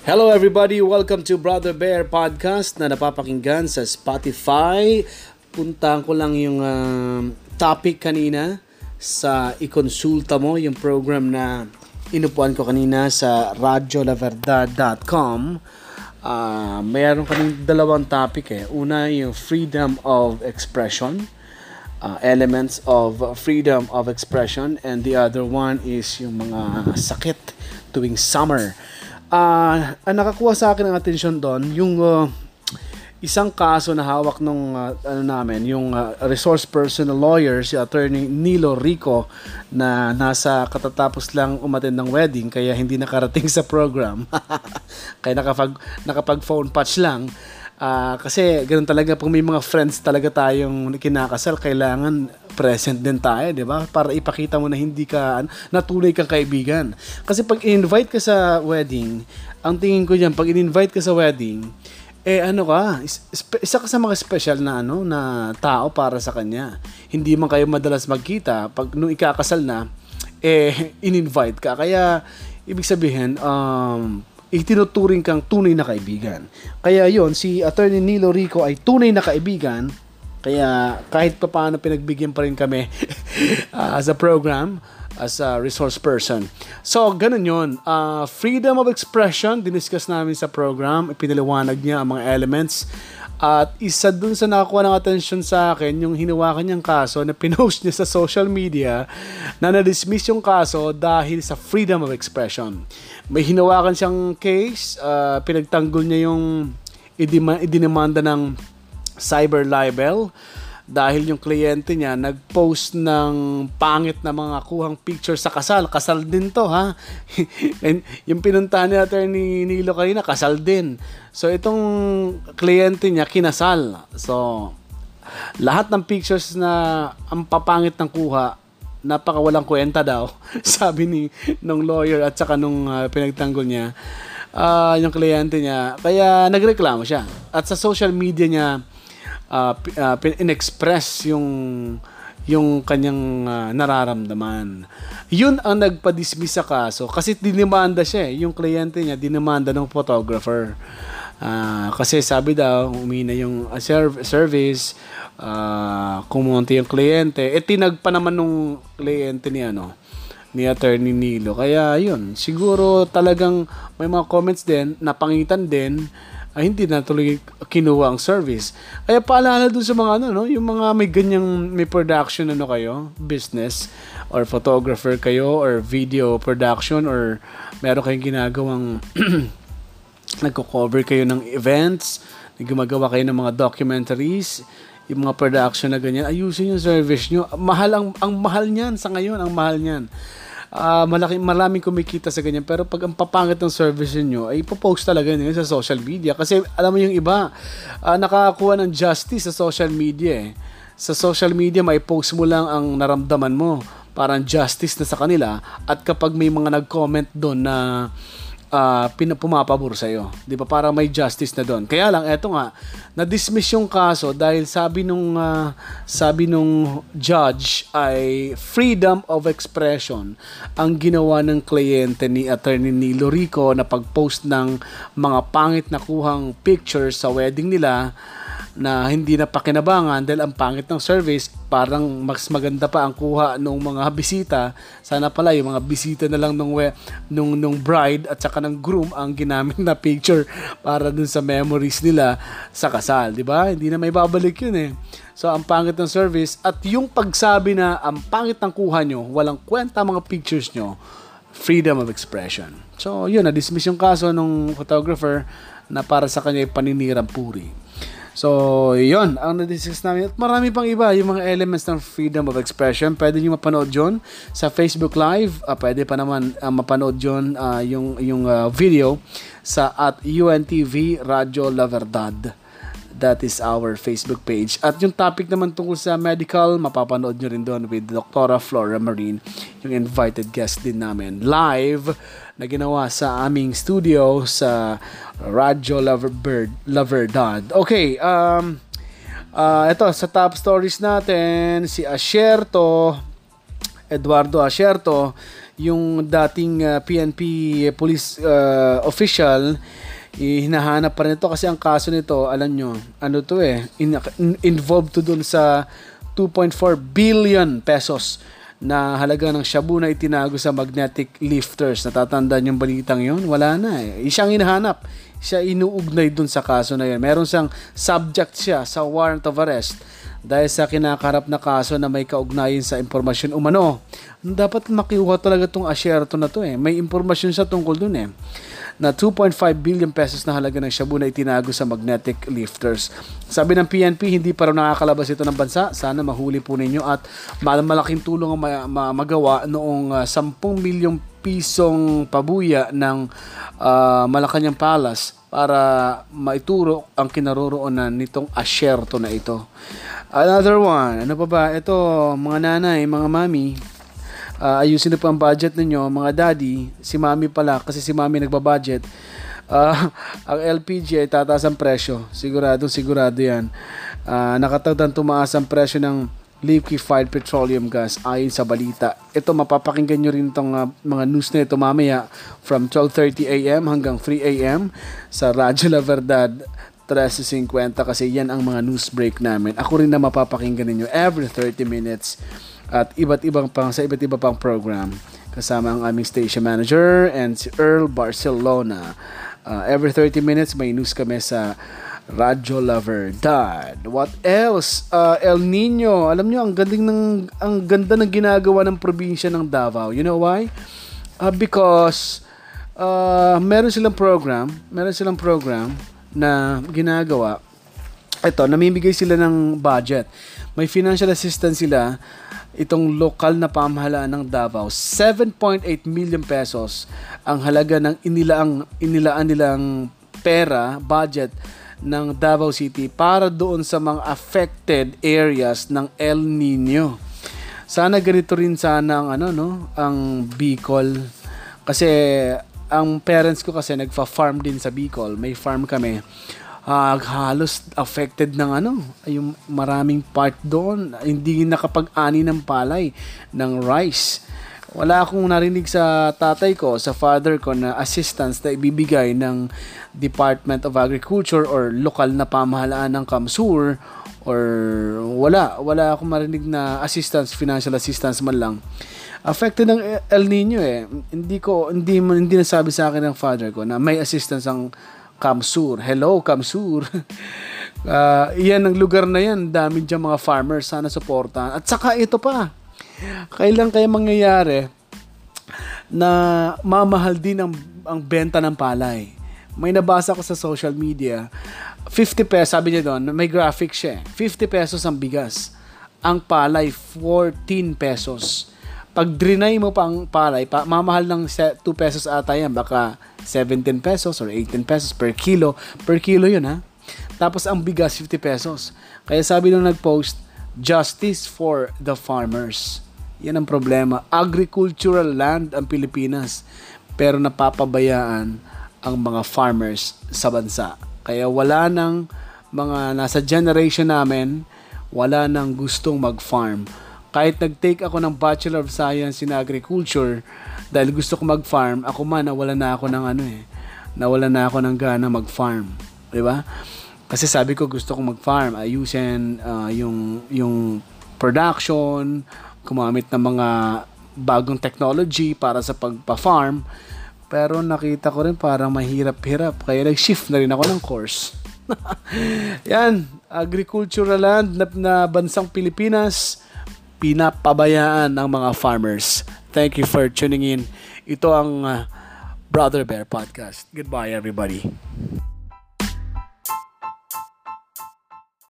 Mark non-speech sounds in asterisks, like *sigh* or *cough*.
Hello everybody, welcome to Brother Bear Podcast na napapakinggan sa Spotify. Puntahan ko lang yung uh, topic kanina sa ikonsulta mo, yung program na inupuan ko kanina sa radiolaverdad.com. Uh, mayroon kaming dalawang topic eh. Una yung freedom of expression, uh, elements of freedom of expression, and the other one is yung mga sakit tuwing summer uh, ang nakakuha sa akin ng atensyon doon, yung uh, isang kaso na hawak nung uh, ano namin, yung uh, resource person lawyer, si attorney Nilo Rico na nasa katatapos lang umattend ng wedding kaya hindi nakarating sa program. *laughs* kaya nakapag nakapag phone patch lang. Uh, kasi ganoon talaga pag may mga friends talaga tayong kinakasal, kailangan present din tayo, di ba? Para ipakita mo na hindi ka, natuloy kang kaibigan. Kasi pag invite ka sa wedding, ang tingin ko diyan, pag in-invite ka sa wedding, eh ano ka, isa ka sa mga special na ano na tao para sa kanya. Hindi man kayo madalas magkita pag nung ikakasal na eh *laughs* in-invite ka. Kaya ibig sabihin um itinuturing kang tunay na kaibigan. Kaya yon si Attorney Nilo Rico ay tunay na kaibigan kaya kahit pa paano pinagbigyan pa rin kami *laughs* uh, as a program, as a resource person. So, ganun yun. Uh, freedom of expression, diniscuss namin sa program. Ipinaliwanag niya ang mga elements. At isa dun sa nakakuha ng attention sa akin, yung hinawakan niyang kaso na pinost niya sa social media na na-dismiss yung kaso dahil sa freedom of expression. May hinawakan siyang case, uh, pinagtanggol niya yung idinimanda ng cyber libel dahil yung kliyente niya nag-post ng pangit na mga kuhang picture sa kasal. Kasal din to, ha? *laughs* And yung pinuntahan ni Attorney Nilo kanina, kasal din. So, itong kliyente niya, kinasal. So, lahat ng pictures na ang papangit ng kuha, napaka walang kwenta daw, *laughs* sabi ni nung lawyer at saka nung uh, pinagtanggol niya, uh, yung kliyente niya. Kaya nagreklamo siya. At sa social media niya, uh, uh, in-express yung yung kanyang uh, nararamdaman. Yun ang nagpa-dismiss sa kaso kasi dinimanda siya eh. Yung kliyente niya dinimanda ng photographer. Uh, kasi sabi daw, umina yung uh, serv- service, uh, kumunti yung kliyente. Eh, tinagpa naman nung kliyente ni ano, ni Attorney Nilo. Kaya yun, siguro talagang may mga comments din, napangitan din, ay hindi na tuloy kinuha ang service. Kaya paalala dun sa mga ano, no, yung mga may ganyang may production ano kayo, business? Or photographer kayo? Or video production? Or meron kayong ginagawang *clears throat* nagko-cover kayo ng events, gumagawa kayo ng mga documentaries, yung mga production na ganyan, ayusin yung service nyo. Mahal ang, ang mahal niyan sa ngayon, ang mahal niyan uh, malaki, maraming kumikita sa ganyan. Pero pag ang papangit ng service niyo ay ipopost talaga niyo sa social media. Kasi alam mo yung iba, uh, nakakakuha ng justice sa social media eh. Sa social media, may post mo lang ang naramdaman mo. Parang justice na sa kanila. At kapag may mga nag-comment doon na uh, pumapabor sa iyo. 'Di ba? Para may justice na doon. Kaya lang eto nga, na-dismiss yung kaso dahil sabi nung uh, sabi nung judge ay freedom of expression ang ginawa ng kliyente ni attorney ni Lorico na pag-post ng mga pangit na kuhang pictures sa wedding nila na hindi na pakinabangan dahil ang pangit ng service, parang mas maganda pa ang kuha ng mga bisita. Sana pala yung mga bisita na lang nung, nung, nung bride at saka ng groom ang ginamit na picture para dun sa memories nila sa kasal, di ba? Hindi na may babalik yun eh. So, ang pangit ng service at yung pagsabi na ang pangit ng kuha nyo, walang kwenta mga pictures nyo, freedom of expression. So, yun, na-dismiss yung kaso ng photographer na para sa kanya paninirang puri. So, yun, ang na-discuss namin. At marami pang iba, yung mga elements ng freedom of expression. Pwede nyo mapanood yun sa Facebook Live. Uh, pwede pa naman uh, mapanood yun uh, yung, yung uh, video sa at UNTV Radio La Verdad. That is our Facebook page. At yung topic naman tungkol sa medical, mapapanood nyo rin doon with Dr. Flora Marine, yung invited guest din namin. Live na ginawa sa aming studio sa Radyo Loverbird, Loverdad. Okay, um, uh, ito, sa top stories natin, si Asherto, Eduardo Asherto, yung dating uh, PNP police uh, official hinahanap pa rin ito kasi ang kaso nito, alam nyo, ano to eh, in, in, involved to dun sa 2.4 billion pesos na halaga ng shabu na itinago sa magnetic lifters. Natatandaan yung balitang yon Wala na eh. Siyang hinahanap. Siya inuugnay dun sa kaso na yun. Meron siyang subject siya sa warrant of arrest dahil sa kinakarap na kaso na may kaugnayan sa impormasyon umano. Dapat makiuha talaga tong asyerto na to eh. May impormasyon siya tungkol dun eh na 2.5 billion pesos na halaga ng shabu na itinago sa magnetic lifters. Sabi ng PNP, hindi pa raw nakakalabas ito ng bansa. Sana mahuli po ninyo at malaking tulong ang ma- ma- magawa noong uh, 10 milyong pisong pabuya ng uh, Malacanang Palace para maituro ang kinaroroonan nitong asyerto na ito. Another one, ano pa ba? Ito, mga nanay, mga mami, uh, ayusin na po ang budget ninyo, mga daddy, si mami pala, kasi si mami nagbabudget, uh, *laughs* ang LPG ay tataas ang presyo. Sigurado, sigurado yan. Uh, nakatagdan tumaas ang presyo ng liquefied petroleum gas ayon sa balita. Ito mapapakinggan nyo rin itong uh, mga news na ito mamaya from 12.30 a.m. hanggang 3 a.m. sa Radyo La Verdad 13.50 kasi yan ang mga news break namin. Ako rin na mapapakinggan ninyo every 30 minutes at iba't ibang pang sa iba't iba pang program kasama ang aming station manager and si Earl Barcelona. Uh, every 30 minutes may news kami sa Radyo Lover Dad. What else? Uh, El Nino. Alam niyo ang ganding ng ang ganda ng ginagawa ng probinsya ng Davao. You know why? Uh, because uh, meron silang program, meron silang program na ginagawa. Ito, namimigay sila ng budget. May financial assistance sila itong lokal na pamahalaan ng Davao, 7.8 million pesos ang halaga ng inilaang inilaan nilang pera, budget ng Davao City para doon sa mga affected areas ng El Nino. Sana ganito rin sana ang ano no, ang Bicol kasi ang parents ko kasi nagfa-farm din sa Bicol. May farm kami uh, halos affected ng ano, yung maraming part doon, hindi nakapag-ani ng palay, ng rice. Wala akong narinig sa tatay ko, sa father ko na assistance na ibibigay ng Department of Agriculture or lokal na pamahalaan ng Kamsur or wala, wala akong marinig na assistance, financial assistance man lang. Affected ng El Nino eh. Hindi ko hindi hindi nasabi sa akin ng father ko na may assistance ang Kamsur. Hello, Kamsur. *laughs* uh, yan ang lugar na yan. Dami dyan mga farmers. Sana supportan. At saka ito pa. Kailan kaya mangyayari na mamahal din ang, ang benta ng palay? May nabasa ko sa social media. 50 pesos, sabi niya doon, may graphic siya. 50 pesos ang bigas. Ang palay, 14 pesos pag drenay mo pang palay, pa, mamahal ng 2 pesos ata yan, baka 17 pesos or 18 pesos per kilo. Per kilo yun ha. Tapos ang bigas 50 pesos. Kaya sabi nung nag-post, justice for the farmers. Yan ang problema. Agricultural land ang Pilipinas. Pero napapabayaan ang mga farmers sa bansa. Kaya wala nang mga nasa generation namin, wala nang gustong mag-farm kahit nag-take ako ng Bachelor of Science in Agriculture dahil gusto ko mag-farm, ako man nawala na ako ng ano eh. Nawala na ako ng gana mag-farm, 'di ba? Kasi sabi ko gusto ko mag-farm, ayusin uh, yung yung production, gumamit ng mga bagong technology para sa pagpa-farm. Pero nakita ko rin parang mahirap-hirap. Kaya nag-shift na rin ako ng course. *laughs* Yan, agricultural land na, na bansang Pilipinas pinapabayaan ng mga farmers. Thank you for tuning in. Ito ang uh, Brother Bear Podcast. Goodbye everybody.